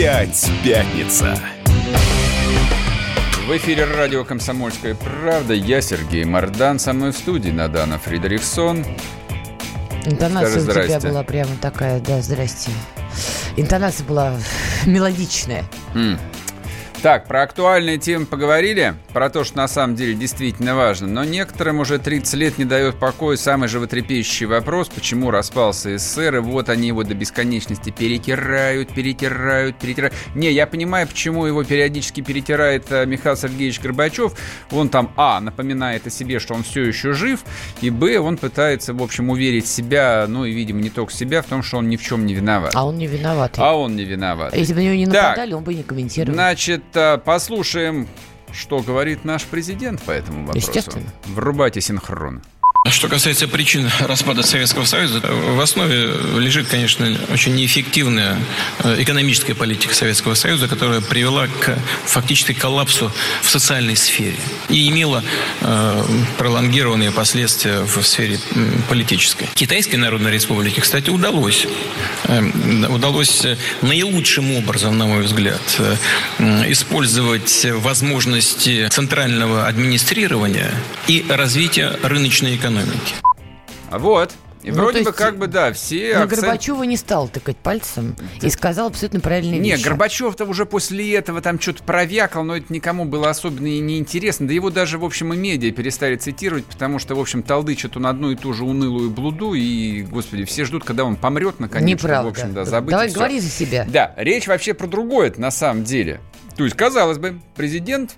Опять пятница. В эфире радио «Комсомольская правда». Я Сергей Мордан. Со мной в студии Надана Фридериксон. Интонация Скажи у тебя была прямо такая, да, здрасте. Интонация была мелодичная. М. Так, про актуальные темы поговорили, про то, что на самом деле действительно важно, но некоторым уже 30 лет не дает покоя самый животрепещущий вопрос, почему распался СССР, и вот они его до бесконечности перетирают, перетирают, перетирают. Не, я понимаю, почему его периодически перетирает э, Михаил Сергеевич Горбачев. Он там, а, напоминает о себе, что он все еще жив, и, б, он пытается, в общем, уверить себя, ну и, видимо, не только себя, в том, что он ни в чем не виноват. А он не виноват. А он не виноват. Если бы на него не Так. нападали, он бы не комментировал. Значит, э, послушаем, что говорит наш президент по этому вопросу. Естественно. Врубайте синхрон. Что касается причин распада Советского Союза, в основе лежит, конечно, очень неэффективная э, экономическая политика Советского Союза, которая привела к фактически коллапсу в социальной сфере и имела э, пролонгированные последствия в сфере политической. Китайской Народной Республике, кстати, удалось, э, удалось наилучшим образом, на мой взгляд, э, использовать возможности центрального администрирования и развития рыночной экономики. А Вот. И Ну, вроде бы как бы, да, все Но акцент- Горбачева не стал тыкать пальцем и сказал абсолютно правильные Не, вещи. Горбачев-то уже после этого там что-то провякал, но это никому было особенно и не интересно. Да его даже, в общем, и медиа перестали цитировать, потому что, в общем, толдычат он одну и ту же унылую блуду, и, господи, все ждут, когда он помрет, наконец. Неправда. В общем, да, забыть Давай говори за себя. Да, речь вообще про другое на самом деле. То есть, казалось бы, президент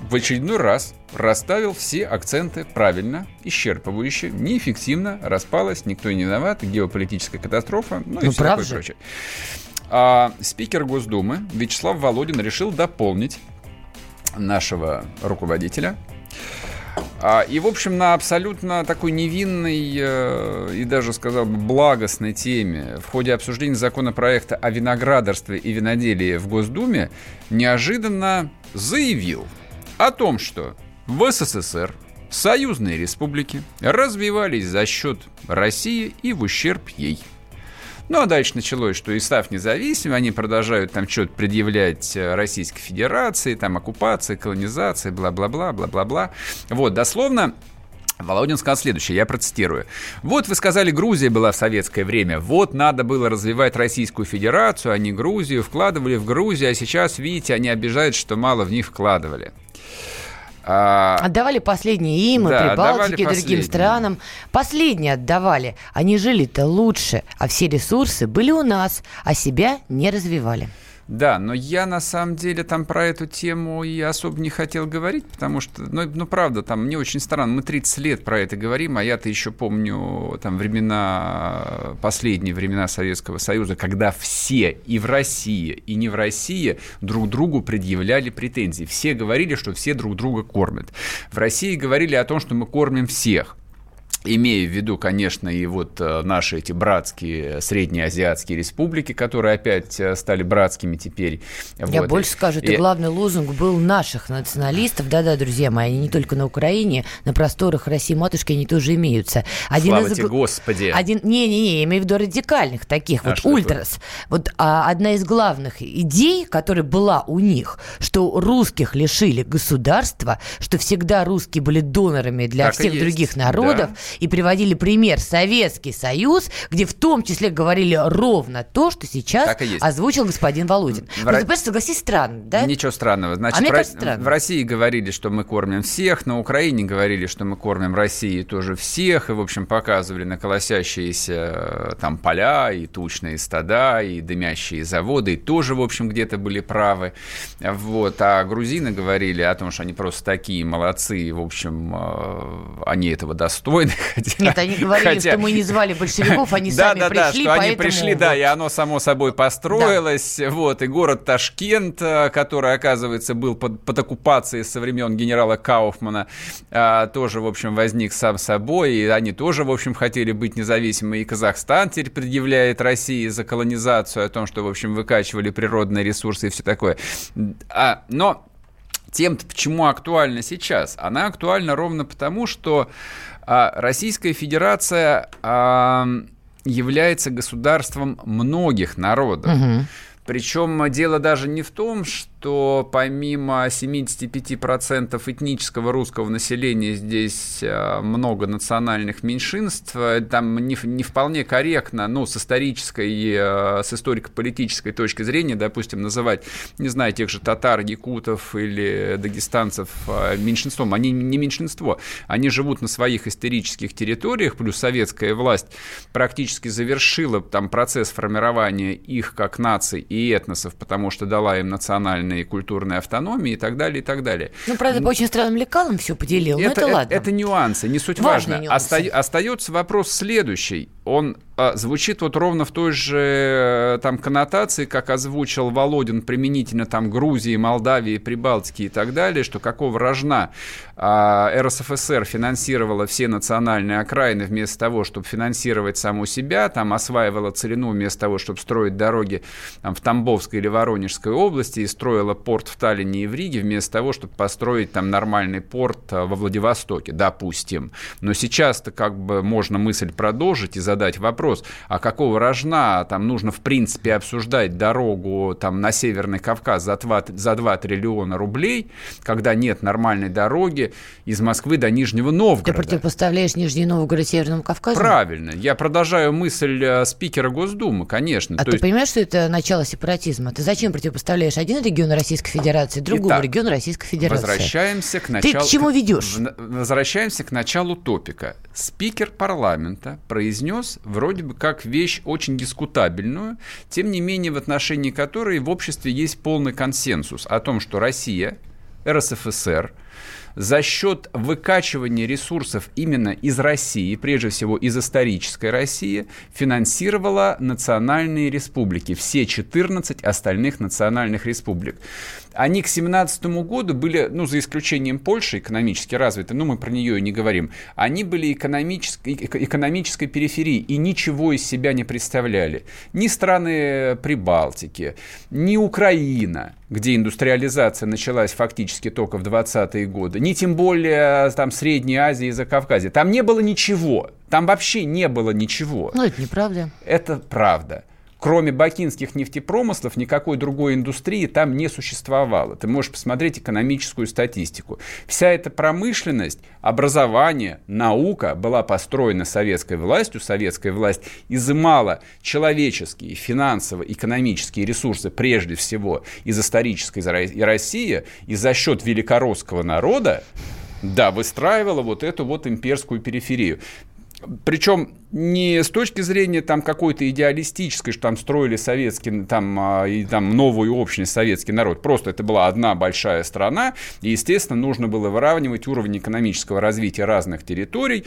в очередной раз расставил все акценты правильно, исчерпывающе, неэффективно, распалась, никто не виноват, геополитическая катастрофа, ну, и Ну, все прав такое же. прочее. А спикер Госдумы Вячеслав Володин решил дополнить нашего руководителя а, И, в общем, на абсолютно такой невинной э, и даже, сказал бы, благостной теме в ходе обсуждения законопроекта о виноградарстве и виноделии в Госдуме неожиданно заявил о том, что в СССР союзные республики развивались за счет России и в ущерб ей. Ну, а дальше началось, что и став независимыми, они продолжают там что-то предъявлять э, Российской Федерации, там оккупация, колонизация, бла-бла-бла, бла-бла-бла. Вот, дословно, Володин сказал следующее, я процитирую. Вот вы сказали, Грузия была в советское время. Вот надо было развивать Российскую Федерацию, а не Грузию. Вкладывали в Грузию, а сейчас, видите, они обижают, что мало в них вкладывали. А, Отдавали последние им, и Да, Прибалтике, другим странам. Последние отдавали. Они жили-то лучше, а все ресурсы были у нас, а себя не развивали. Да, но я на самом деле там про эту тему и особо не хотел говорить, потому что, ну, ну правда, там мне очень странно, мы 30 лет про это говорим, а я-то еще помню там времена, последние времена Советского Союза, когда все и в России, и не в России друг другу предъявляли претензии. Все говорили, что все друг друга кормят. В России говорили о том, что мы кормим всех. Имея в виду, конечно, и вот э, наши эти братские среднеазиатские республики, которые опять э, стали братскими теперь. Я Вот. больше скажу, это И- главный лозунг был наших националистов. Да-да, друзья мои, они не только на Украине, на просторах России матушки они тоже имеются. Слава из тебе, Господи. Один, не-не-не, я имею в виду радикальных таких, А вот что такое? ультрас. Вот а, одна из главных идей, которая была у них, что русских лишили государства, что всегда русские были донорами для Так всех других народов, и приводили пример Советский Союз, где в том числе говорили ровно то, что сейчас озвучил господин Володин. В... Ну, ты понимаешь, согласись, странно, да? Ничего странного. Значит, а мне кажется, странно. в России говорили, что мы кормим всех, на Украине говорили, что мы кормим России тоже всех, и, в общем, показывали на колосящиеся э, там поля, и тучные стада, и дымящие заводы, и тоже, в общем, где-то были правы. Вот. А грузины говорили о том, что они просто такие молодцы, и, в общем, э, они этого достойны. Хотя, Нет, они говорили, хотя... что мы не звали большевиков, они сами да, пришли, да, что они пришли, да, и оно само собой построилось, вот, и город Ташкент, э, который, оказывается, был под, под оккупацией со времен генерала Кауфмана, тоже, в общем, возник сам собой, и они тоже, в общем, хотели быть независимы, и Казахстан теперь предъявляет России за колонизацию, о том, что, в общем, выкачивали природные ресурсы и все такое. А, но тем, почему актуальна сейчас? Она актуальна ровно потому, что а, Российская Федерация а, является государством многих народов. Угу. Причем дело даже не в том, что помимо 75% этнического русского населения здесь э, много национальных меньшинств, э, там не, не вполне корректно, ну, с исторической, э, с историко-политической точки зрения, допустим, называть, не знаю, тех же татар, якутов или дагестанцев меньшинством. Они не меньшинство, они живут на своих исторических территориях, плюс советская власть практически завершила там процесс формирования их как наций и и этносов, потому что дала им национальные и культурные автономии и так далее, и так далее. Ну, правда, по очень странным лекалам все поделил, это, но это, это ладно. Это нюансы, не суть важно. Оста- остается вопрос следующий. Он звучит вот ровно в той же э, там коннотации, как озвучил Володин применительно там Грузии, Молдавии, Прибалтики и так далее, что какого рожна а, РСФСР финансировала все национальные окраины вместо того, чтобы финансировать саму себя, там осваивала целину вместо того, чтобы строить дороги там, в Тамбовской или Воронежской области и строила порт в Таллине и в Риге вместо того, чтобы построить там нормальный порт а, во Владивостоке, допустим. Но сейчас-то как бы можно мысль продолжить и задать вопрос, вопрос, а какого рожна там нужно в принципе обсуждать дорогу там на Северный Кавказ за 2, за 2 триллиона рублей, когда нет нормальной дороги из Москвы до Нижнего Новгорода. Ты противопоставляешь Нижний Новгород Северному Кавказу? Правильно. Я продолжаю мысль э, спикера Госдумы, конечно. А То ты есть... понимаешь, что это начало сепаратизма? Ты зачем противопоставляешь один регион Российской Федерации другому Итак, региону Российской Федерации? Возвращаемся к началу... Ты к чему ведешь? Возвращаемся к началу топика. Спикер парламента произнес вроде вроде бы как вещь очень дискутабельную, тем не менее в отношении которой в обществе есть полный консенсус о том, что Россия, РСФСР, за счет выкачивания ресурсов именно из России, прежде всего из исторической России, финансировала национальные республики, все 14 остальных национальных республик. Они к 17 году были, ну, за исключением Польши, экономически развиты, но мы про нее и не говорим, они были экономической, экономической периферии и ничего из себя не представляли. Ни страны Прибалтики, ни Украина, где индустриализация началась фактически только в 20-е годы, ни тем более там Средней Азии и Закавказья. Там не было ничего. Там вообще не было ничего. Ну, это неправда. Это правда кроме бакинских нефтепромыслов, никакой другой индустрии там не существовало. Ты можешь посмотреть экономическую статистику. Вся эта промышленность, образование, наука была построена советской властью. Советская власть изымала человеческие, финансовые, экономические ресурсы прежде всего из исторической России и за счет великоросского народа да, выстраивала вот эту вот имперскую периферию. Причем не с точки зрения там какой-то идеалистической, что там строили советский, там, а, и, там новую общность советский народ. Просто это была одна большая страна, и, естественно, нужно было выравнивать уровень экономического развития разных территорий,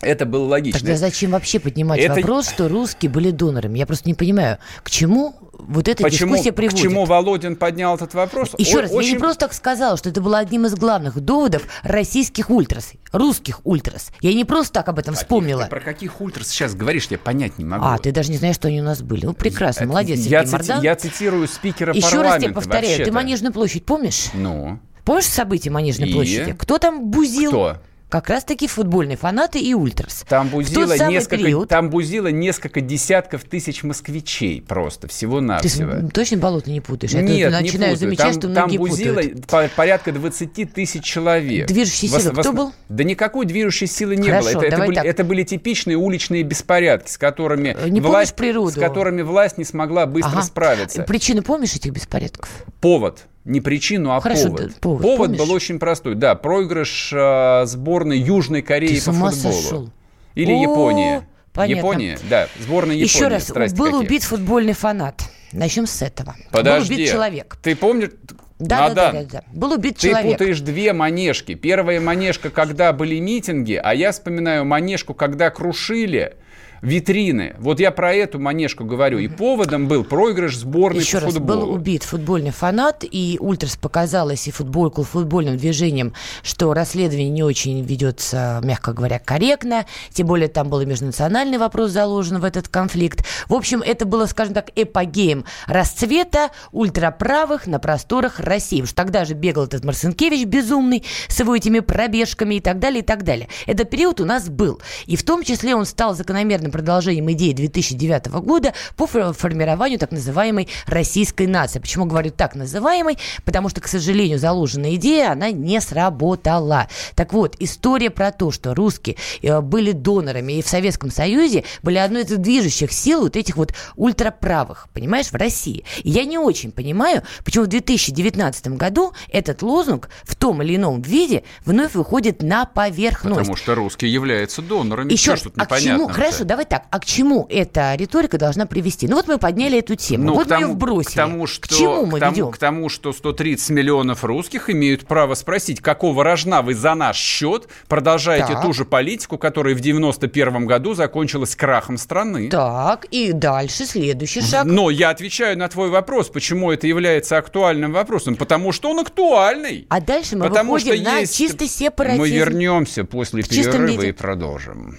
это было логично. Тогда зачем вообще поднимать это... вопрос, что русские были донорами? Я просто не понимаю, к чему вот эта Почему, дискуссия приводит. К чему Володин поднял этот вопрос? Еще О, раз, очень... я не просто так сказал, что это было одним из главных доводов российских ультрас, русских ультрас. Я не просто так об этом каких, вспомнила. Ты про каких ультрас сейчас говоришь, я понять не могу. А, ты даже не знаешь, что они у нас были. Ну, прекрасно, это, молодец, я, цити, я цитирую спикера Еще парламента. Еще раз тебе повторяю, вообще-то. ты Манежную площадь помнишь? Ну? Помнишь события Манежной И... площади? Кто там бузил? Кто? Как раз-таки футбольные фанаты и ультрас. Там бузило, несколько, период... там бузило несколько десятков тысяч москвичей просто, всего-навсего. Ты точно болото не путаешь? Нет, Я не начинаю путаю. замечать, там, что многие там бузило путают. порядка 20 тысяч человек. Движущей силы Вос... кто был? Да никакой движущей силы не Хорошо, было. Это, это, были, это были типичные уличные беспорядки, с которыми, э, не власть, природу. с которыми власть не смогла быстро ага. справиться. Причину помнишь этих беспорядков? Повод не причину, а Хорошо, повод. Да, повод. Повод был очень простой. Да, проигрыш э, сборной Южной Кореи Ты по футболу. Сошел. Или О, Япония. Понятно. Япония, да, сборная Японии. Еще раз, Страсти был какие. убит футбольный фанат. Начнем с этого. Подожди. Был убит человек. Ты помнишь? Да, да, да, да, Был убит Ты человек. Ты путаешь две манежки. Первая манежка, когда были митинги, а я вспоминаю манежку, когда крушили витрины. Вот я про эту манежку говорю. И поводом был проигрыш сборной Еще по раз, был убит футбольный фанат, и Ультрас показалось и футбольку, футбольным движением, что расследование не очень ведется, мягко говоря, корректно. Тем более там был и межнациональный вопрос заложен в этот конфликт. В общем, это было, скажем так, эпогеем расцвета ультраправых на просторах России. Что тогда же бегал этот Марсенкевич безумный с его этими пробежками и так далее, и так далее. Этот период у нас был. И в том числе он стал закономерным логичным продолжением идеи 2009 года по формированию так называемой российской нации. Почему говорю так называемой? Потому что, к сожалению, заложенная идея, она не сработала. Так вот, история про то, что русские э, были донорами и в Советском Союзе были одной из движущих сил вот этих вот ультраправых, понимаешь, в России. И я не очень понимаю, почему в 2019 году этот лозунг в том или ином виде вновь выходит на поверхность. Потому что русские являются донорами. Еще что а к чему? Хорошо, давай так, а к чему эта риторика должна привести? Ну вот мы подняли эту тему, ну, вот тому, мы ее вбросили. К, тому, что, к чему мы к тому, ведем? К тому, что 130 миллионов русских имеют право спросить, какого рожна вы за наш счет продолжаете так. ту же политику, которая в 91 году закончилась крахом страны. Так, и дальше следующий шаг. Но я отвечаю на твой вопрос, почему это является актуальным вопросом. Потому что он актуальный. А дальше мы потому выходим что на есть... чистый сепаратизм. Мы вернемся после перерыва и продолжим.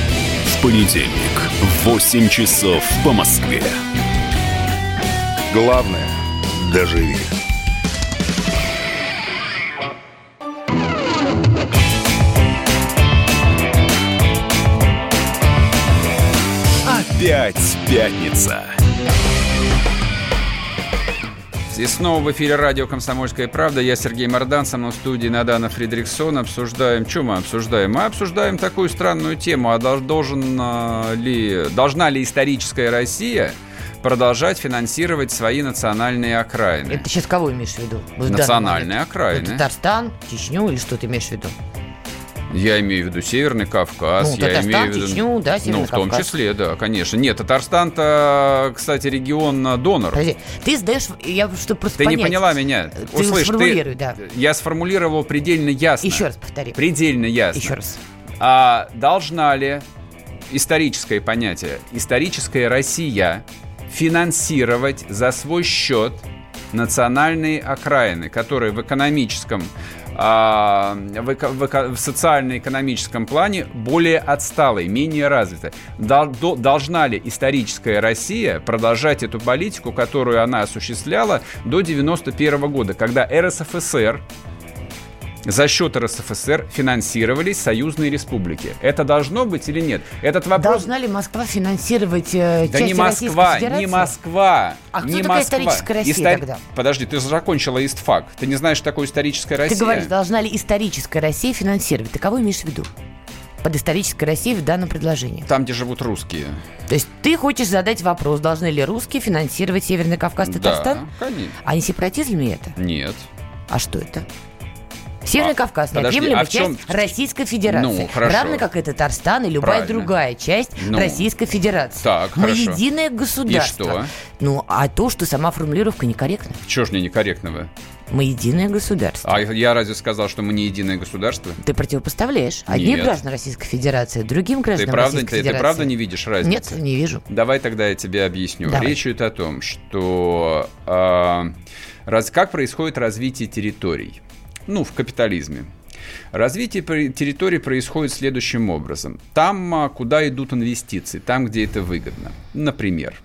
понедельник в 8 часов по Москве. Главное – доживи. Опять пятница. И снова в эфире радио «Комсомольская правда». Я Сергей Мордан, со мной в студии Надана Фридриксон. Обсуждаем, что мы обсуждаем? Мы обсуждаем такую странную тему, а должен а, ли, должна ли историческая Россия продолжать финансировать свои национальные окраины. Это сейчас кого имеешь в виду? Национальные окраины. Татарстан, Чечню или что ты имеешь в виду? Я имею в виду Северный Кавказ. Ну, я имею в виду... Чечню, да, Северный Ну, в том Кавказ. числе, да, конечно. Нет, Татарстан-то, кстати, регион донор. Подожди, ты сдаешь, я чтобы просто Ты понять, не поняла меня. Ты Услышь, ты, да. Я сформулировал предельно ясно. Еще раз повтори. Предельно ясно. Еще раз. А должна ли историческое понятие, историческая Россия финансировать за свой счет национальные окраины, которые в экономическом а, в, в, в социально-экономическом плане более отсталой, менее развитой. Должна ли историческая Россия продолжать эту политику, которую она осуществляла до 1991 года, когда РСФСР за счет РСФСР финансировались союзные республики. Это должно быть или нет? Этот вопрос... Должна ли Москва финансировать э, да не Москва, не Москва. А не кто такая Москва. историческая Россия Истор... тогда? Подожди, ты закончила истфак. Ты не знаешь, что такое историческая Россия? Ты говоришь, должна ли историческая Россия финансировать? Ты кого имеешь в виду? под исторической Россией в данном предложении. Там, где живут русские. То есть ты хочешь задать вопрос, должны ли русские финансировать Северный Кавказ, Татарстан? Да, конечно. А не сепаратизм ли это? Нет. А что это? Северный А, Кавказ неотъемлемая а чем- часть Российской Федерации. Ну, хорошо. Равно как и Татарстан и любая Правильно. другая часть Ну. Российской Федерации. Так, Мы хорошо. единое государство. И что? Ну, а то, что сама формулировка некорректна. Чего ж мне некорректного? Мы единое государство. А я разве сказал, что мы не единое государство? Ты противопоставляешь одних Нет. граждан Российской Федерации другим Ты гражданам правда, Российской ты, ты Федерации. правда не видишь разницы? Нет, не вижу. Давай тогда я тебе объясню. Давай. Речь идет о том, что а, раз, как происходит развитие территорий. Ну, в капитализме. Развитие территории происходит следующим образом. Там, а, куда идут инвестиции, там, где это выгодно. Например,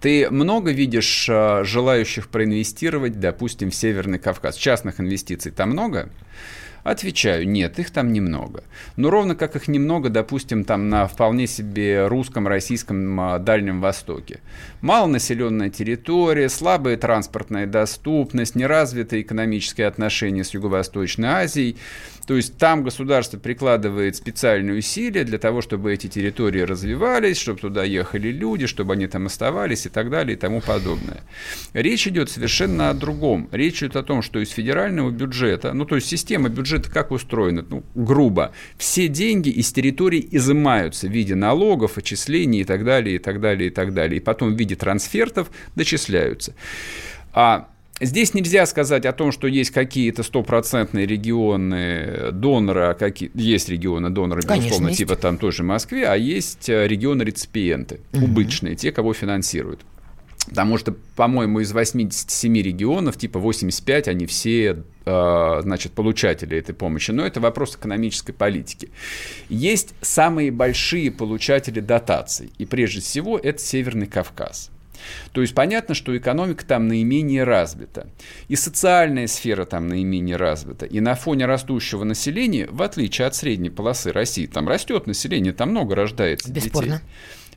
ты много видишь а, желающих проинвестировать, допустим, в Северный Кавказ. Частных инвестиций там много? Отвечаю, нет, их там немного. Но ровно как их немного, допустим, там на вполне себе русском, российском а, Дальнем Востоке. Малонаселенная территория, слабая транспортная доступность, неразвитые экономические отношения с Юго-Восточной Азией. То есть там государство прикладывает специальные усилия для того, чтобы эти территории развивались, чтобы туда ехали люди, чтобы они там оставались и так далее и тому подобное. Речь идет совершенно о другом. Речь идет о том, что из федерального бюджета, ну то есть система бюджета как устроена, ну грубо, все деньги из территорий изымаются в виде налогов, отчислений и так далее, и так далее, и так далее. И потом в виде трансфертов дочисляются. А Здесь нельзя сказать о том, что есть какие-то стопроцентные регионы донора, а какие... есть регионы донора, Конечно, безусловно, есть. типа там той же Москве, а есть э, регионы реципиенты, убыточные, те, кого финансируют. Потому что, по-моему, из 87 регионов, типа 85, они все, э, значит, получатели этой помощи. Но это вопрос экономической политики. Есть самые большие получатели дотаций. И прежде всего это Северный Кавказ. То есть понятно, что экономика там наименее развита. И социальная сфера там наименее развита. И на фоне растущего населения, в отличие от средней полосы России, там растет население, там много рождается Бесспорно. детей.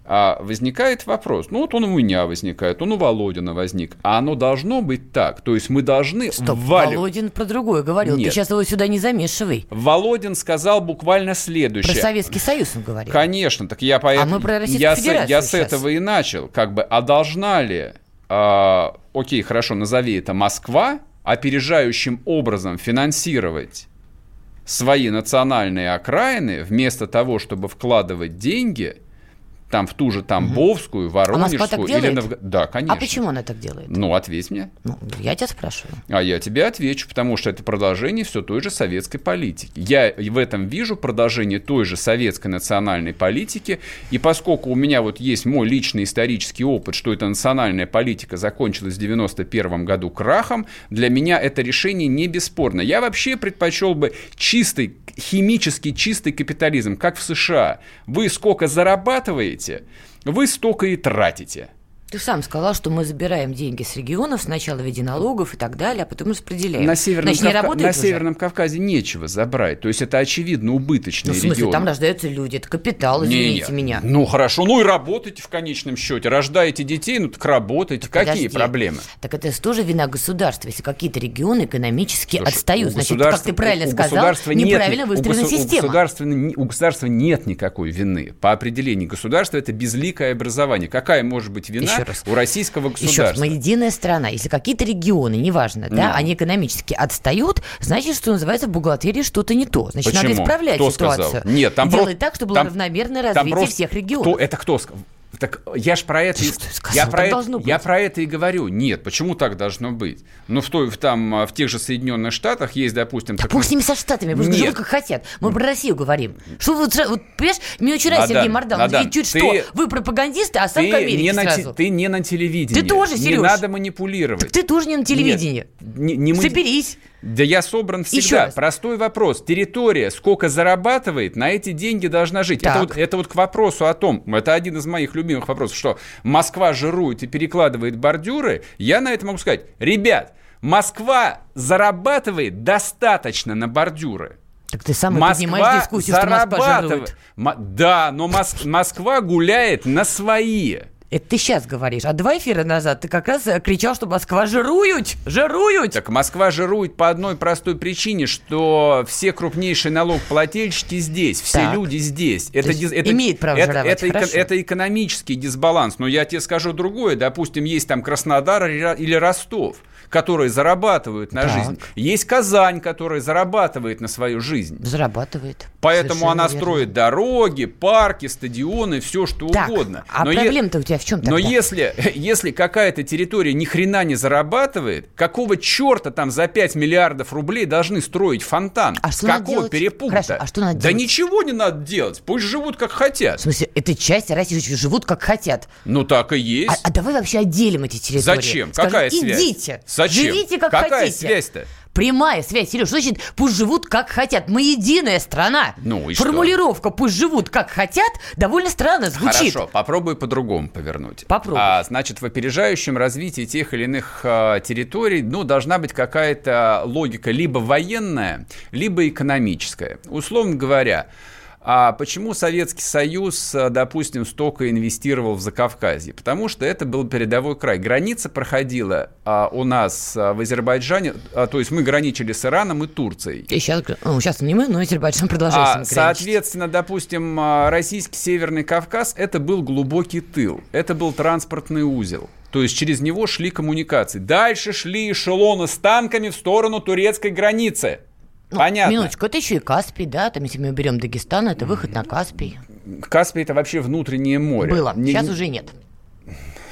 А возникает вопрос, ну вот он у меня возникает, он у Володина возник, а оно должно быть так, то есть мы должны Стоп, вваливать- Володин про другое говорил. Нет. Ты сейчас его сюда не замешивай. Володин сказал буквально Про следующее. Советский Союз он говорил. Конечно, так я поэтому... А мы про Российскую я с- Федерацию я с сейчас. этого и начал. Как бы, а должна ли, а, окей, хорошо, назови это Москва, опережающим образом финансировать свои национальные окраины, вместо того, чтобы вкладывать деньги там в ту же Тамбовскую, А так Воронежскую делает? или Новго- Да, конечно. А почему она так делает? Ну, ответь мне. Ну, я тебя спрашиваю. А я тебе отвечу, потому что это продолжение все той же советской политики. Я в этом вижу продолжение той же советской национальной политики, и поскольку у меня вот есть мой личный исторический опыт, что эта национальная политика закончилась в 91 году крахом, для меня это решение не бесспорно. Я вообще предпочел бы чистый, химически чистый капитализм, как в США. Вы сколько зарабатываете, вы столько и тратите. Ты сам сказал, что мы забираем деньги с регионов сначала в виде налогов и так далее, а потом распределяем. На Северном, Значит, не Кавка- работает на уже? Северном Кавказе нечего забрать. То есть это очевидно Ну, убыточные в смысле, регионы. там рождаются люди, это капитал, извините Не-не. меня. Ну хорошо, ну и работайте в конечном счете. Рождаете детей, ну так работайте. Какие Подожди. проблемы? Так это же тоже вина государства, если какие-то регионы экономически Слушай, отстают. у Значит, как государства- ты правильно у сказал, государства нет неправильно у выстроена У система. государства, ни- у государства нет никакой вины. По определению государства это безликое образование. Какая может быть вина Еще раз. у российского Еще раз, государства? мы единая страна. Если какие-то регионы, неважно, да, Ну. они экономически отстают, значит, что называется, в бухгалтерии что-то не то. Значит, надо Почему? исправлять Кто ситуацию. сказал? Нет, там Делать просто- так, чтобы было там- равномерное там развитие просто- всех регионов. Кто, это кто сказал? Так я ж про это, и- я про это, я про это и говорю. Нет, почему так должно быть? Ну в той, в там а, в тех же Соединенных Штатах есть, допустим, Да так пусть с ними со штатами, пусть Нет. живут как хотят. Мы про Россию говорим. Что вы, вот, понимаешь, мне нравится Адам, Сергей Мордан. Он Адам, говорит, чуть ты- что, вы пропагандисты, а сам ты Америке не, на, сразу. ты не на телевидении. Ты тоже, Не Серёж. надо манипулировать. Так ты тоже не на телевидении. Нет, не- не мы- Соберись. Да я собран Еще всегда. раз. Простой вопрос. Территория сколько зарабатывает, на эти деньги должна жить. Это вот, это вот к вопросу о том, это один из моих любимых вопросов, что Москва жирует и перекладывает бордюры. Я на это могу сказать, ребят, Москва зарабатывает достаточно на бордюры. Так ты сам и поднимаешь Москва дискуссию, что Москва жирует. Да, но Мос- Москва гуляет на свои. Это ты сейчас говоришь. А два эфира назад ты как раз э, кричал, что Москва жируют! Жируют! Так Москва жирует по одной простой причине, что все крупнейшие налогоплательщики здесь, все Так. люди здесь. Это, дис- это, имеет право это, жировать, это, хорошо. это экономический дисбаланс. Но я тебе скажу другое. Допустим, есть там Краснодар или Ра- или Ростов, которые зарабатывают на Так. жизнь. Есть Казань, которая зарабатывает на свою жизнь. Зарабатывает. Поэтому Совершенно она верно. строит дороги, парки, стадионы, все что Так, угодно. а Но проблема-то у тебя в чем но тогда? если, если какая-то территория ни хрена не зарабатывает, какого черта там за 5 миллиардов рублей должны строить фонтан? А что надо какого делать? перепункта? Хорошо, а что надо да делать? ничего не надо делать. Пусть живут как хотят. В смысле, это часть России живут как хотят. Ну так и есть. А, а давай вообще отделим эти территории. Зачем? Скажем, Какая связь? идите, Зачем? живите как Какая хотите. связь-то? Прямая связь, Сереж, что значит пусть живут как хотят? Мы единая страна. Ну и что? Формулировка пусть живут как хотят довольно странно звучит. Хорошо, попробуй по-другому повернуть. Попробуй. А, значит, в опережающем развитии тех или иных а, территорий, ну, должна быть какая-то логика либо военная, либо экономическая. Условно говоря, а почему Советский Союз, а, допустим, столько инвестировал в Закавказье? Потому что это был передовой край. Граница проходила а, у нас а, в Азербайджане, а, то есть мы граничили с Ираном и Турцией. И сейчас, ну, сейчас не мы, но Азербайджан продолжает А, соответственно, допустим, а, российский Северный Кавказ это был глубокий тыл, это был транспортный узел. То есть через него шли коммуникации. Дальше шли эшелоны с танками в сторону турецкой границы. Ну, Понятно. Минуточку, это еще и Каспий, да? Там, если мы берем Дагестан, это выход на Каспий. Каспий это вообще внутреннее море. Было. Не- сейчас не- уже нет.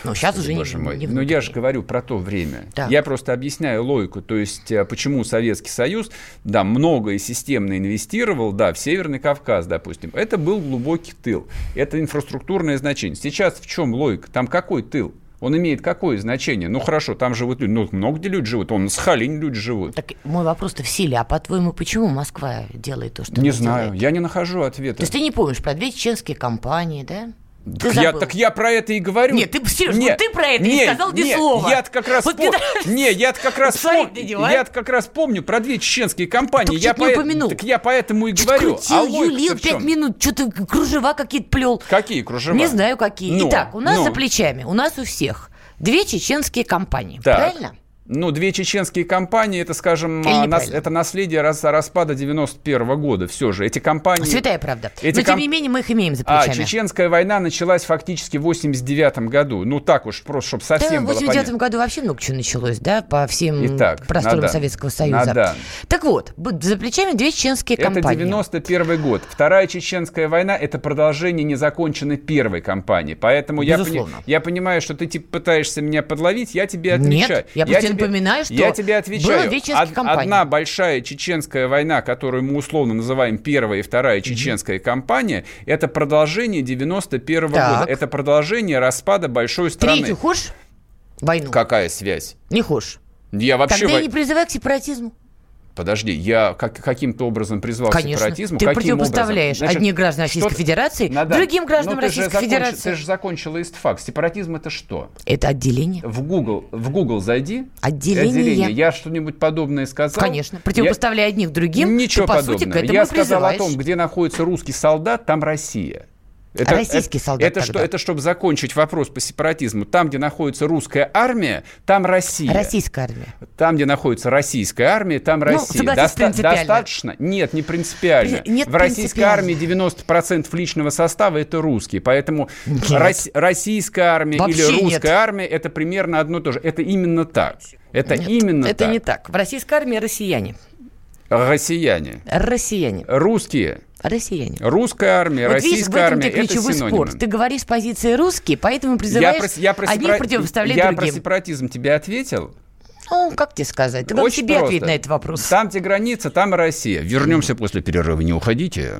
Ну, сейчас уже не, Боже мой. не Ну, я же говорю про то время. Так. Я просто объясняю логику. То есть, э, почему Советский Союз, да, много и системно инвестировал, да, в Северный Кавказ, допустим. Это был глубокий тыл. Это инфраструктурное значение. Сейчас в чем логика? Там какой тыл? Он имеет какое значение? Ну, хорошо, там живут люди. Ну, много где люди живут. Он на Сахалине люди живут. Так мой вопрос-то в силе. А по-твоему, почему Москва делает то, что Не знаю. делает? Я не нахожу ответа. То есть ты не помнишь про две чеченские компании, да? Так я, так я про это и говорю. Нет, ты, Сереж, Не, вот ты про это не не, сказал ни не, слова. Я как раз Вот пом- Не, я как раз пом- я как раз помню про две чеченские компании. Так я чуть не упомянул. Так я поэтому и Чё-то говорю. крутил, а юлил пять минут, что-то кружева какие-то плел. Какие кружева? Не знаю, какие. Ну, Итак, у нас ну. за плечами, у нас у всех две чеченские компании. Так. Правильно? Ну, две чеченские компании, это, скажем, а, нас- это наследие раз- распада 91 года. Все же, эти компании... Святая правда. Эти Но тем ком- не менее мы их имеем за А, плечами. чеченская война началась фактически в 89 году. Ну, так уж, просто, чтобы Да, совсем в было 89 понятно. году вообще много чего началось, да, по всем Итак, просторам на «да». Советского Союза. На «да». Так вот, за плечами две чеченские Это компании. 91 год. Вторая чеченская война – это продолжение незаконченной первой кампании. Поэтому я, пони- я понимаю, что ты типа пытаешься меня подловить, я тебе отвечаю. Нет, я тебе- напоминаю, что Я тебе отвечаю. чеченские Од-. Одна большая чеченская война, которую мы условно называем первая и вторая чеченская кампания, это продолжение 91 Так. года. Это продолжение распада большой страны. Третью хочешь? Войну. Какая связь? Не хочешь? Я вообще... Тогда во- я не призываю к сепаратизму. Подожди, я как, каким-то образом призвал к Конечно. сепаратизму? Ты Каким противопоставляешь образом? Значит, одних граждан Российской Федерации Надо- другим гражданам Ну, же Российской закончи- Федерации. Ты же закончила истфак. Сепаратизм это что? Это отделение. В Google, в Google зайди. Отделение. Я что-нибудь подобное сказал? Конечно. Противопоставляя одних другим, Ничего ты, по подобного. сути, к этому я сказал о том, где находится русский солдат, там Россия. А российский это, солдат это, что, это чтобы закончить вопрос по сепаратизму. Там, где находится русская армия, там Россия. Российская армия. Там, где находится российская армия, там Россия. Ну, согласись, принципиально. Достаточно? Нет, не принципиально. Нет, В российской армии 90% личного состава это русские. Поэтому Нет. рос- российская армия Вообще или нет. русская армия это примерно одно и то же. Это именно так. Это Нет, именно это так. не так. В российской армии россияне. Россияне. Россияне. Русские. Россияне. Русская армия, Вот видишь, в российская этом армия тебе это ключевой синонимы. спор. Ты говоришь с позиции русские, поэтому Я призываешь про, я про одних сепара- противопоставлять я про другим. сепаратизм тебе ответил? Ну, как тебе сказать? Ты Очень себе просто. ответь на этот вопрос. Там, где граница, там и Россия. Вернемся после перерыва, не уходите.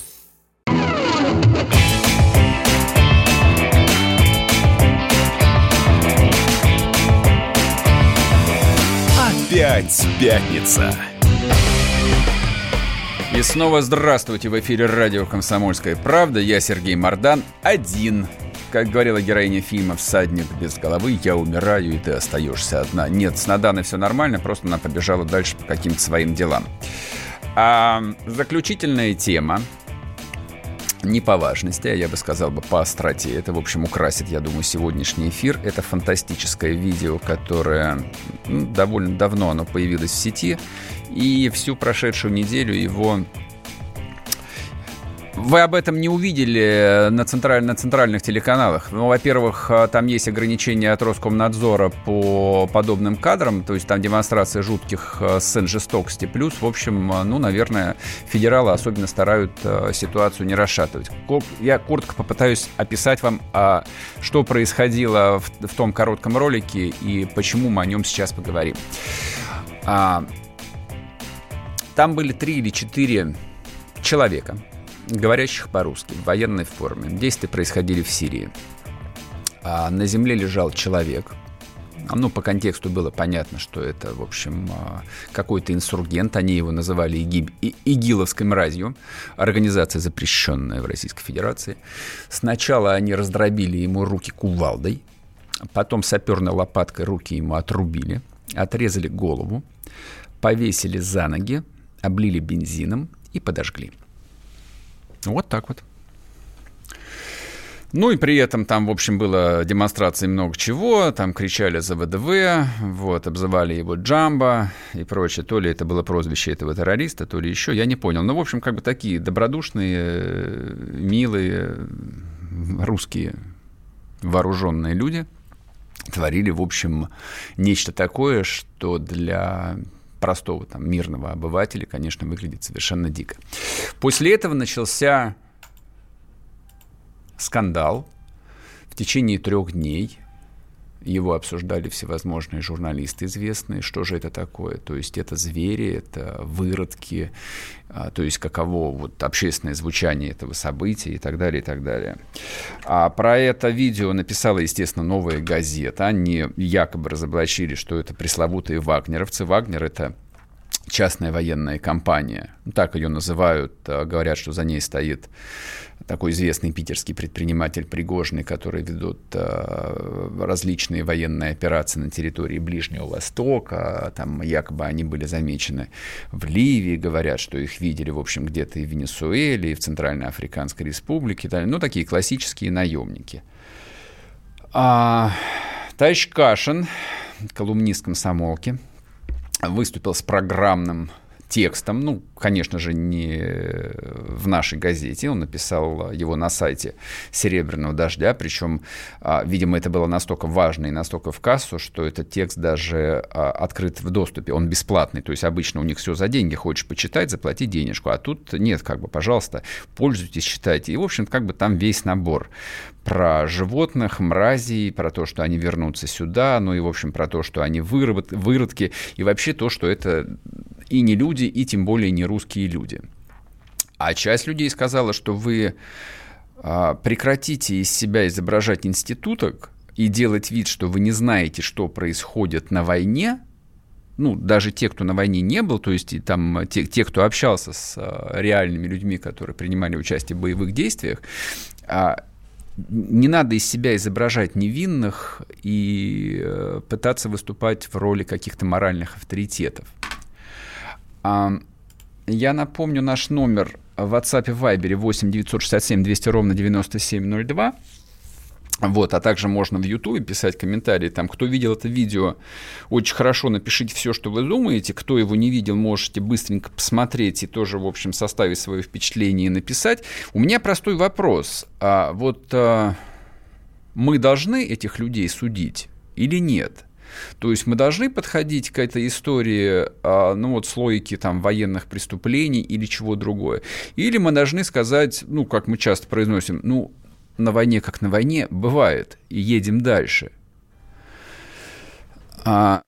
Опять пятница. И снова здравствуйте в эфире радио «Комсомольская правда». Я Сергей Мордан, один. Как говорила героиня фильма «Всадник без головы», я умираю, и ты остаешься одна. Нет, с Наданой все нормально, просто она побежала дальше по каким-то своим делам. А заключительная тема не по важности, а я бы сказал бы по остроте. Это, в общем, украсит, я думаю, сегодняшний эфир. Это фантастическое видео, которое ну, довольно давно оно появилось в сети. И всю прошедшую неделю его вы об этом не увидели на, централь, на центральных телеканалах. Ну, во-первых, а, там есть ограничения от Роскомнадзора по подобным кадрам, то есть там демонстрация жутких а, сцен жестокости. Плюс, в общем, а, ну, наверное, федералы особенно старают ситуацию не расшатывать. Я коротко попытаюсь описать вам, что происходило в, в том коротком ролике и почему мы о нем сейчас поговорим. Там были три или четыре человека – говорящих по-русски, в военной форме. Действия происходили в Сирии. А на земле лежал человек. Ну, по контексту было понятно, что это, в общем, а, какой-то инсургент. Они его называли ИГИ... ИГИЛовской мразью. Организация, запрещенная в Российской Федерации. Сначала они раздробили ему руки кувалдой. Потом саперной лопаткой руки ему отрубили. Отрезали голову. Повесили за ноги. Облили бензином и подожгли. Вот так вот. Ну и при этом там, в общем, было демонстрации много чего, там кричали за ВДВ, вот, обзывали его Джамбо и прочее. То ли это было прозвище этого террориста, то ли еще, я не понял. Ну, в общем, как бы такие добродушные, милые русские вооруженные люди творили, в общем, нечто такое, что для простого там мирного обывателя, конечно, выглядит совершенно дико. После этого начался скандал. В течение трех дней его обсуждали всевозможные журналисты известные, что же это такое. То есть это звери, это выродки, а, то есть каково вот общественное звучание этого события и так далее, и так далее. А про это видео написала, естественно, новая газета. Они якобы разоблачили, что это пресловутые вагнеровцы. Вагнер — это частная военная компания. Так ее называют. А, говорят, что за ней стоит такой известный питерский предприниматель Пригожный, который ведут э, различные военные операции на территории Ближнего Востока. Там якобы они были замечены в Ливии, говорят, что их видели, в общем, где-то и в Венесуэле, и в Центральной Африканской Республике. Ну, такие классические наемники. А, товарищ Кашин, колумнист комсомолки, выступил с программным текстом, ну, конечно же, не в нашей газете, он написал его на сайте «Серебряного дождя», причем, а, видимо, это было настолько важно и настолько в кассу, что этот текст даже а, открыт в доступе, он бесплатный, то есть обычно у них все за деньги, хочешь почитать, заплати денежку, а тут нет, как бы, пожалуйста, пользуйтесь, читайте, и, в общем, как бы там весь набор про животных, мразей, про то, что они вернутся сюда, ну и, в общем, про то, что они вырод, выродки, и вообще то, что это и не люди, и тем более не русские люди. А часть людей сказала, что вы а, прекратите из себя изображать институток и делать вид, что вы не знаете, что происходит на войне, ну, даже те, кто на войне не был, то есть там те, те кто общался с а, реальными людьми, которые принимали участие в боевых действиях, а, не надо из себя изображать невинных и э, пытаться выступать в роли каких-то моральных авторитетов. Я напомню наш номер в WhatsApp и Viber 8 967 200 ровно 9702. Вот, а также можно в YouTube писать комментарии. Там, кто видел это видео, очень хорошо напишите все, что вы думаете. Кто его не видел, можете быстренько посмотреть и тоже, в общем, составить свое впечатление и написать. У меня простой вопрос. А вот а, мы должны этих людей судить или нет? То есть мы должны подходить к этой истории, а, ну вот с логики там военных преступлений или чего другое. Или мы должны сказать, ну как мы часто произносим, ну на войне как на войне бывает, и едем дальше. А,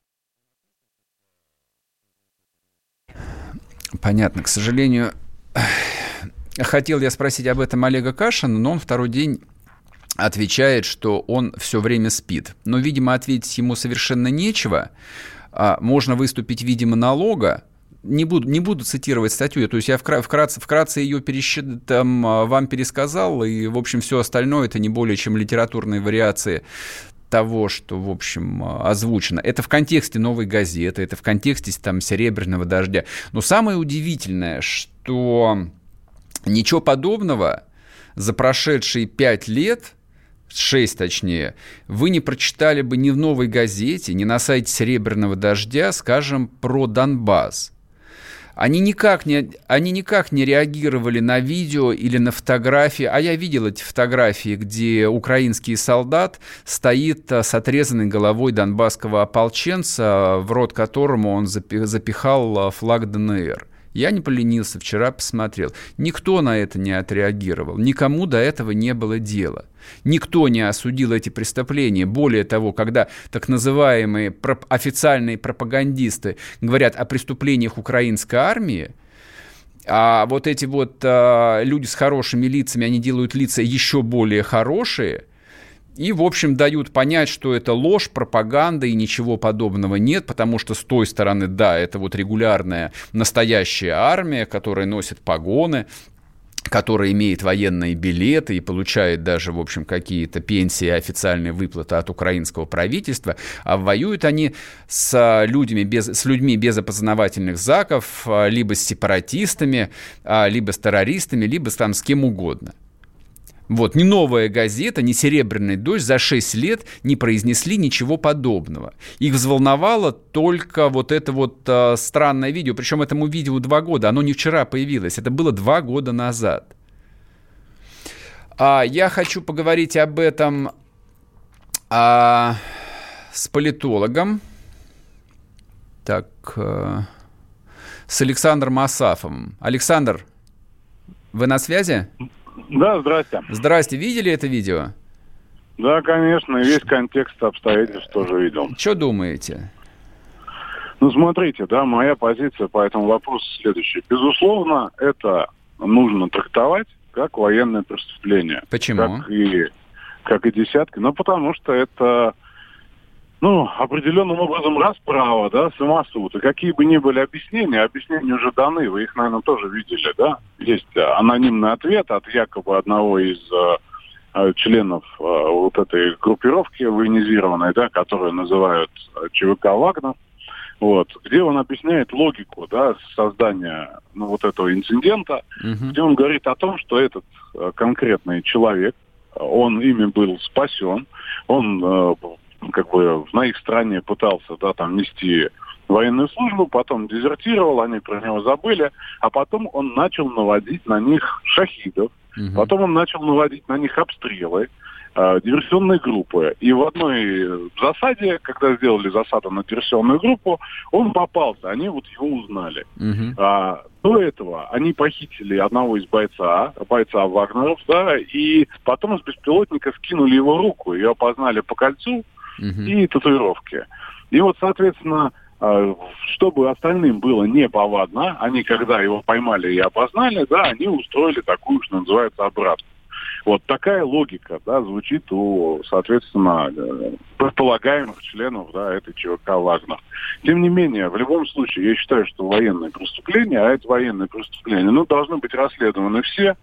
Понятно. К сожалению, хотел я спросить об этом Олега Кашина, но он второй день отвечает, что он все время спит. Но, видимо, ответить ему совершенно нечего. А, можно выступить в виде монолога, не буду, не буду цитировать статью, то есть я вкратце, вкратце ее пересчит, там, а, вам пересказал, и, в общем, все остальное это не более чем литературные вариации того, что, в общем, а, озвучено. Это в контексте новой газеты, это в контексте там «Серебряного дождя». Но самое удивительное, что ничего подобного за прошедшие пять лет – 6 точнее, вы не прочитали бы ни в «Новой газете», ни на сайте «Серебряного дождя», скажем, про Донбасс. Они никак, не, они никак не реагировали на видео или на фотографии, а я видел эти фотографии, где украинский солдат стоит а, с отрезанной головой донбасского ополченца, в рот которому он запихал а, флаг ДНР. Я не поленился, вчера посмотрел. Никто на это не отреагировал, никому до этого не было дела. Никто не осудил эти преступления. Более того, когда так называемые официальные пропагандисты говорят о преступлениях украинской армии, а вот эти вот а, люди с хорошими лицами, они делают лица еще более хорошие – и, в общем, дают понять, что это ложь, пропаганда и ничего подобного нет, потому что с той стороны, да, это вот регулярная настоящая армия, которая носит погоны, которая имеет военные билеты и получает даже, в общем, какие-то пенсии официальные выплаты от украинского правительства, а воюют они с людьми без, с людьми без опознавательных знаков, либо с сепаратистами, либо с террористами, либо там с кем угодно. Вот, ни новая газета, ни «Серебряный дождь» за 6 лет не произнесли ничего подобного. Их взволновало только вот это вот э, странное видео. Причем этому видео два года, оно не вчера появилось, это было два года назад. А, я хочу поговорить об этом а, с политологом. Так, а, с Александром Асафовым. Александр, вы на связи? Да, здрасте. Здрасте. Видели это видео? Да, конечно, весь контекст обстоятельств тоже видел. Что думаете? Ну, смотрите, да, моя позиция по этому вопросу следующая. Безусловно, это нужно трактовать как военное преступление. Почему? Как и, как и десятки. Ну, потому что это ну, определенным образом расправа, да, самосуд. И какие бы ни были объяснения, объяснения уже даны, вы их, наверное, тоже видели, да? Есть анонимный ответ от якобы одного из э, э членов э, вот этой группировки военизированной, да, которую называют э, ЧВК «Вагнер», вот, где он объясняет логику да, создания ну, вот этого инцидента, uh-huh. где он говорит о том, что этот э, конкретный человек, он ими был спасен, он э, как бы на их стороне пытался, да, там нести военную службу, потом дезертировал, они про него забыли, а потом он начал наводить на них шахидов, угу. потом он начал наводить на них обстрелы, э, диверсионные группы. И в одной засаде, когда сделали засаду на диверсионную группу, он попался, они вот его узнали. Угу. А, до этого они похитили одного из бойца, бойца Вагнеров, да, и потом из беспилотника скинули его руку, ее опознали по кольцу, и татуировки. И вот, соответственно, а, чтобы остальным было неповадно, они, когда его поймали и опознали, да, они устроили такую, что называется, обратку. Вот такая логика, да, звучит у, соответственно, э, предполагаемых членов, да, этой ЧВК Вагнер. Тем не менее, в любом случае, я считаю, что военные преступления, а это военные преступления, ну, должны быть расследованы все,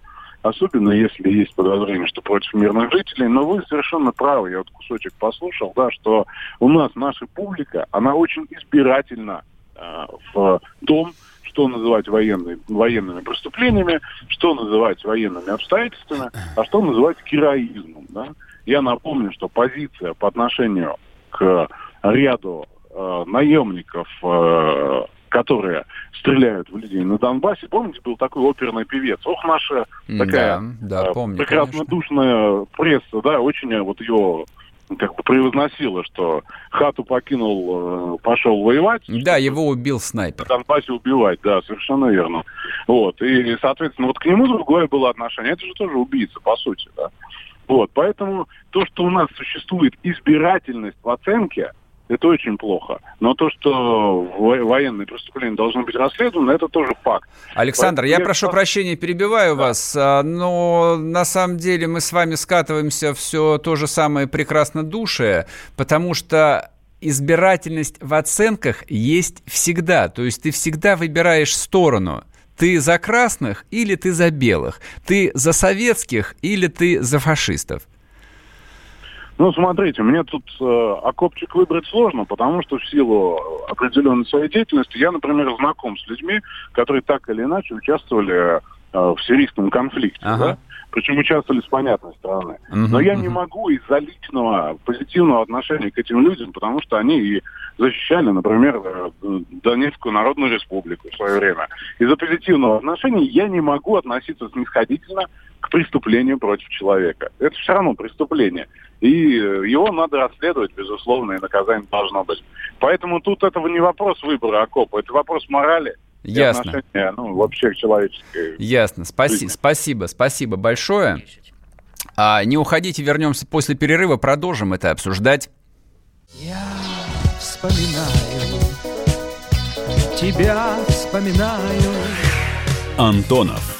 особенно если есть подозрение, что против мирных жителей. Но вы совершенно правы, я вот кусочек послушал, да, что у нас наша публика, она очень избирательна э, в том, что называть военной, военными преступлениями, что называть военными обстоятельствами, а что называть героизмом. Да? Я напомню, что позиция по отношению к ряду э, наемников э, которые стреляют в людей на Донбассе. Помните, был такой оперный певец? Ох, наша такая да, да, помню, прекрасно душная пресса, да, очень вот ее как бы превозносила, что хату покинул, э, пошел воевать. Да, его убил снайпер. В Донбассе убивать, да, совершенно верно. Вот, и, соответственно, вот к нему другое было отношение. Это же тоже убийца, по сути, да. Вот, поэтому то, что у нас существует избирательность в оценке, это очень плохо. Но то, что военные преступления должны быть расследованы, это тоже факт. Александр, Поэтому я прошу я... прощения, перебиваю да. вас, а, но на самом деле мы с вами скатываемся все то же самое прекрасно душее, потому что избирательность в оценках есть всегда. То есть ты всегда выбираешь сторону. Ты за красных или ты за белых? Ты за советских или ты за фашистов? Ну, смотрите, мне тут э, окопчик выбрать сложно, потому что в силу определенной своей деятельности я, например, знаком с людьми, которые так или иначе участвовали э, в сирийском конфликте. Ага. Да? причем участвовали с понятной стороны. Uh-huh, Но я uh-huh. не могу из-за личного позитивного отношения к этим людям, потому что они и защищали, например, э, Донецкую Народную Республику в свое время. Из-за позитивного отношения я не могу относиться снисходительно к преступлению против человека. Это все равно преступление. И э, его надо расследовать, безусловно, и наказание должно быть. Поэтому тут этого не вопрос выбора окопа, это вопрос морали. Ясно. ну, вообще человеческой. Ясно. Спаси- спасибо, спасибо большое. А, не уходите, вернемся после перерыва, продолжим это обсуждать. Я вспоминаю, тебя вспоминаю. Антонов.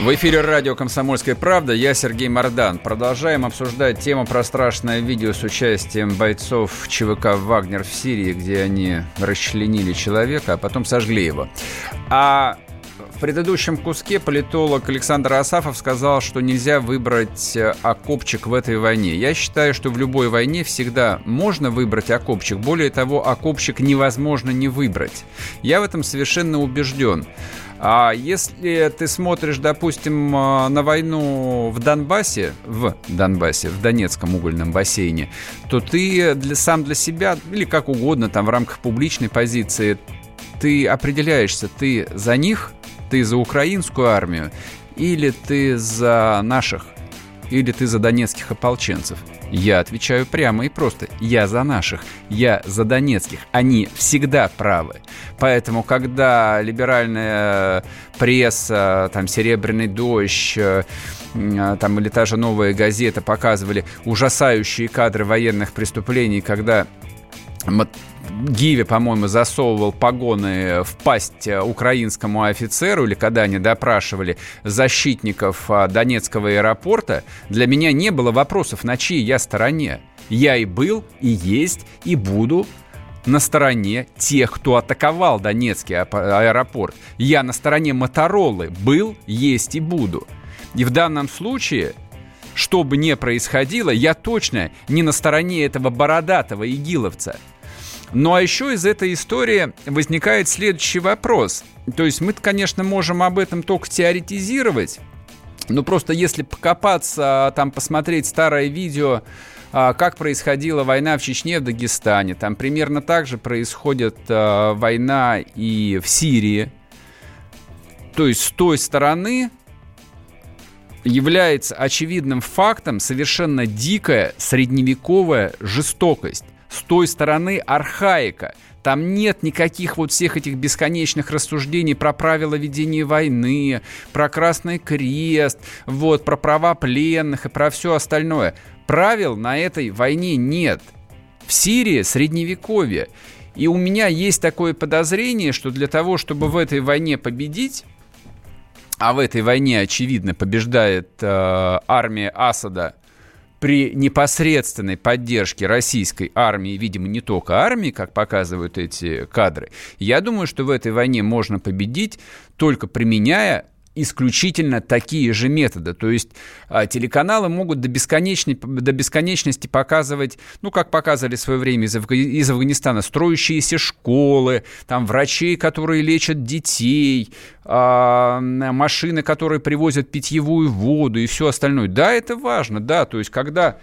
В эфире радио «Комсомольская правда». Я Сергей Мордан. Продолжаем обсуждать тему про страшное видео с участием бойцов ЧВК «Вагнер» в Сирии, где они расчленили человека, а потом сожгли его. А в предыдущем куске политолог Александр Асафов сказал, что нельзя выбрать э, окопчик в этой войне. Я считаю, что в любой войне всегда можно выбрать окопчик. Более того, окопчик невозможно не выбрать. Я в этом совершенно убежден. А если ты смотришь, допустим, а, на войну в Донбассе, в Донбассе, в Донецком угольном бассейне, то ты для, сам для себя, или как угодно, там в рамках публичной позиции, ты определяешься, ты за них, ты за украинскую армию, или ты за наших, или ты за донецких ополченцев. Я отвечаю прямо и просто. Я за наших. Я за донецких. Они всегда правы. Поэтому, когда либеральная пресса, там, «Серебряный дождь», э, там, или та же «Новая газета» показывали ужасающие кадры военных преступлений, когда Гиви, по-моему, засовывал погоны в пасть э, украинскому офицеру, или когда они допрашивали защитников а, Донецкого аэропорта, для меня не было вопросов, на чьей я стороне. Я и был, и есть, и буду на стороне тех, кто атаковал Донецкий аэропорт. Я на стороне Моторолы был, есть и буду. И в данном случае что бы ни происходило, я точно не на стороне этого бородатого игиловца – ну а еще из этой истории возникает следующий вопрос. То есть мы, конечно, можем об этом только теоретизировать, но просто если покопаться, там посмотреть старое видео, а, как происходила война в Чечне, в Дагестане, там примерно так же происходит а, война и в Сирии. То есть с той стороны является очевидным фактом совершенно дикая средневековая жестокость с той стороны архаика. Там нет никаких вот всех этих бесконечных рассуждений про правила ведения войны, про Красный Крест, вот, про права пленных и про все остальное. Правил на этой войне нет. В Сирии средневековье. И у меня есть такое подозрение, что для того, чтобы в этой войне победить, а в этой войне, очевидно, побеждает э, армия Асада при непосредственной поддержке российской армии, видимо, не только армии, как показывают эти кадры, я думаю, что в этой войне можно победить только применяя исключительно такие же методы. То есть а, телеканалы могут до, бесконечной, до бесконечности показывать, ну, как показывали в свое время из, Афга... из Афганистана, строящиеся школы, там врачей, которые лечат детей, а, машины, которые привозят питьевую воду и все остальное. Да, это важно, да, то есть когда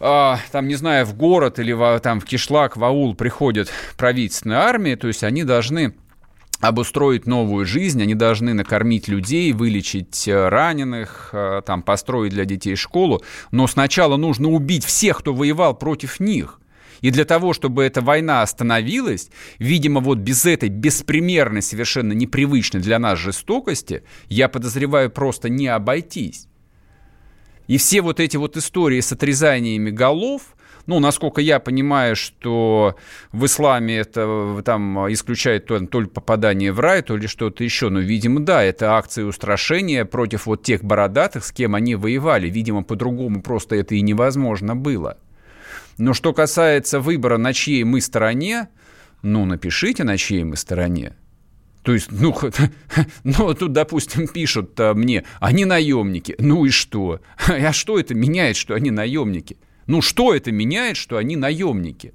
а, там, не знаю, в город или в, там в Кишлак, в аул приходит правительственная армия, то есть они должны обустроить новую жизнь, они должны накормить людей, вылечить э, раненых, э, там, построить для детей школу, но сначала нужно убить всех, кто воевал против них. И для того, чтобы эта война остановилась, видимо, вот без этой беспримерной, совершенно непривычной для нас жестокости, я подозреваю, просто не обойтись. И все вот эти вот истории с отрезаниями голов – ну, насколько я понимаю, что в исламе это там исключает то, то ли попадание в рай, то ли что-то еще. Но, видимо, да, это акция устрашения против вот тех бородатых, с кем они воевали. Видимо, по-другому просто это и невозможно было. Но что касается выбора, на чьей мы стороне, ну, напишите, на чьей мы стороне. То есть, ну, ну, тут, допустим, пишут а, мне, они наемники. Ну и что? А что это меняет, что они наемники? Ну что это меняет, что они наемники?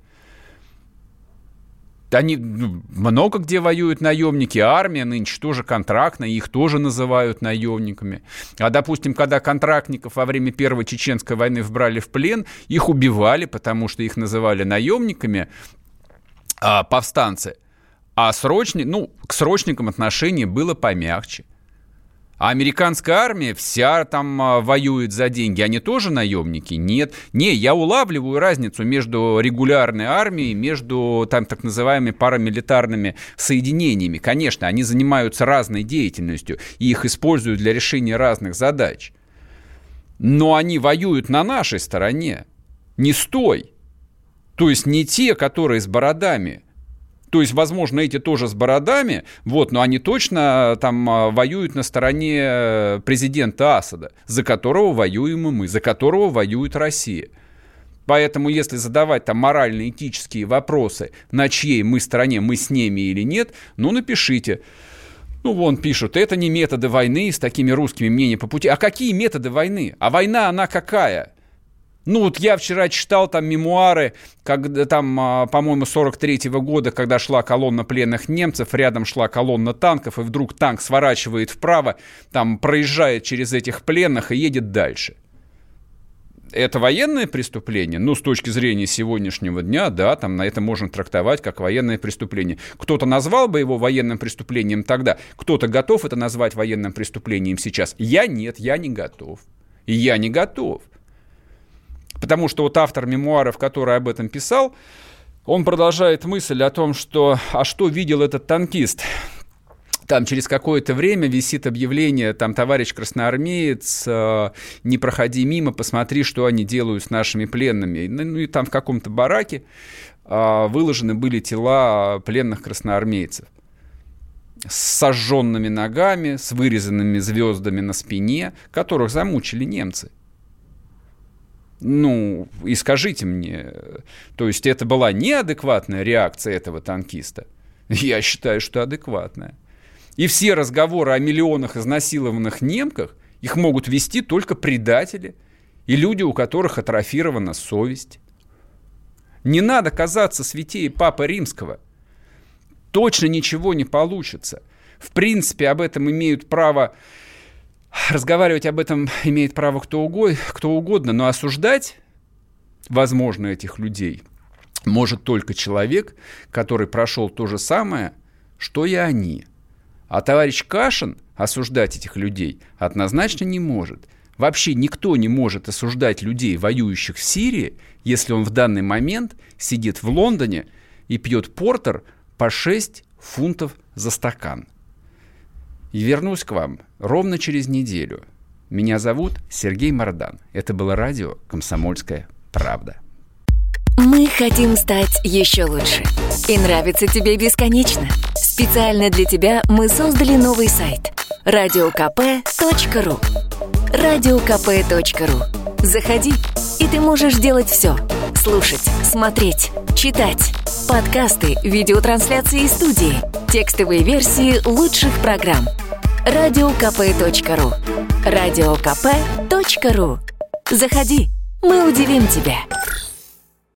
Они ну, много где воюют наемники, армия нынче тоже контрактная, их тоже называют наемниками. А, допустим, когда контрактников во время Первой Чеченской войны вбрали в плен, их убивали, потому что их называли наемниками, а, повстанцы. А срочник, ну, к срочникам отношение было помягче. А американская армия вся там а, воюет за деньги. Они тоже наемники? Нет. Не, я улавливаю разницу между регулярной армией, между там так называемыми парамилитарными соединениями. Конечно, они занимаются разной деятельностью и их используют для решения разных задач. Но они воюют на нашей стороне. Не стой. То есть не те, которые с бородами, то есть, возможно, эти тоже с бородами, вот, но они точно там а, воюют на стороне э, президента Асада, за которого воюем и мы, за которого воюет Россия. Поэтому, если задавать там морально-этические вопросы, на чьей мы стороне, мы с ними или нет, ну, напишите. Ну, вон пишут, это не методы войны с такими русскими мнениями по пути. А какие методы войны? А война, она какая? Ну, вот я вчера читал там мемуары, когда там, а, по-моему, 43-го года, когда шла колонна пленных немцев, рядом шла колонна танков, и вдруг танк сворачивает вправо, там проезжает через этих пленных и едет дальше. Это военное преступление? Ну, с точки зрения сегодняшнего дня, да, там на это можно трактовать как военное преступление. Кто-то назвал бы его военным преступлением тогда, кто-то готов это назвать военным преступлением сейчас. Я нет, я не готов. И я не готов. Потому что вот автор мемуаров, который об этом писал, он продолжает мысль о том, что «а что видел этот танкист?» там через какое-то время висит объявление, там, товарищ красноармеец, э, не проходи мимо, посмотри, что они делают с нашими пленными. Ну, ну и там в каком-то бараке э, выложены были тела пленных красноармейцев с сожженными ногами, с вырезанными звездами на спине, которых замучили немцы. Ну, и скажите мне, то есть это была неадекватная реакция этого танкиста? Я считаю, что адекватная. И все разговоры о миллионах изнасилованных немках, их могут вести только предатели и люди, у которых атрофирована совесть. Не надо казаться святее Папы Римского. Точно ничего не получится. В принципе, об этом имеют право разговаривать об этом имеет право кто угодно, кто угодно, но осуждать, возможно, этих людей может только человек, который прошел то же самое, что и они. А товарищ Кашин осуждать этих людей однозначно не может. Вообще никто не может осуждать людей, воюющих в Сирии, если он в данный момент сидит в Лондоне и пьет портер по 6 фунтов за стакан. И вернусь к вам ровно через неделю. Меня зовут Сергей Мардан. Это было радио «Комсомольская правда». Мы хотим стать еще лучше. И нравится тебе бесконечно. Специально для тебя мы создали новый сайт – радиокп.ру радиокп.ру Заходи ты можешь делать все. Слушать, смотреть, читать. Подкасты, видеотрансляции из студии. Текстовые версии лучших программ. Радиокп.ру Радиокп.ру Заходи, мы удивим тебя.